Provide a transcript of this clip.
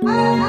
Oh,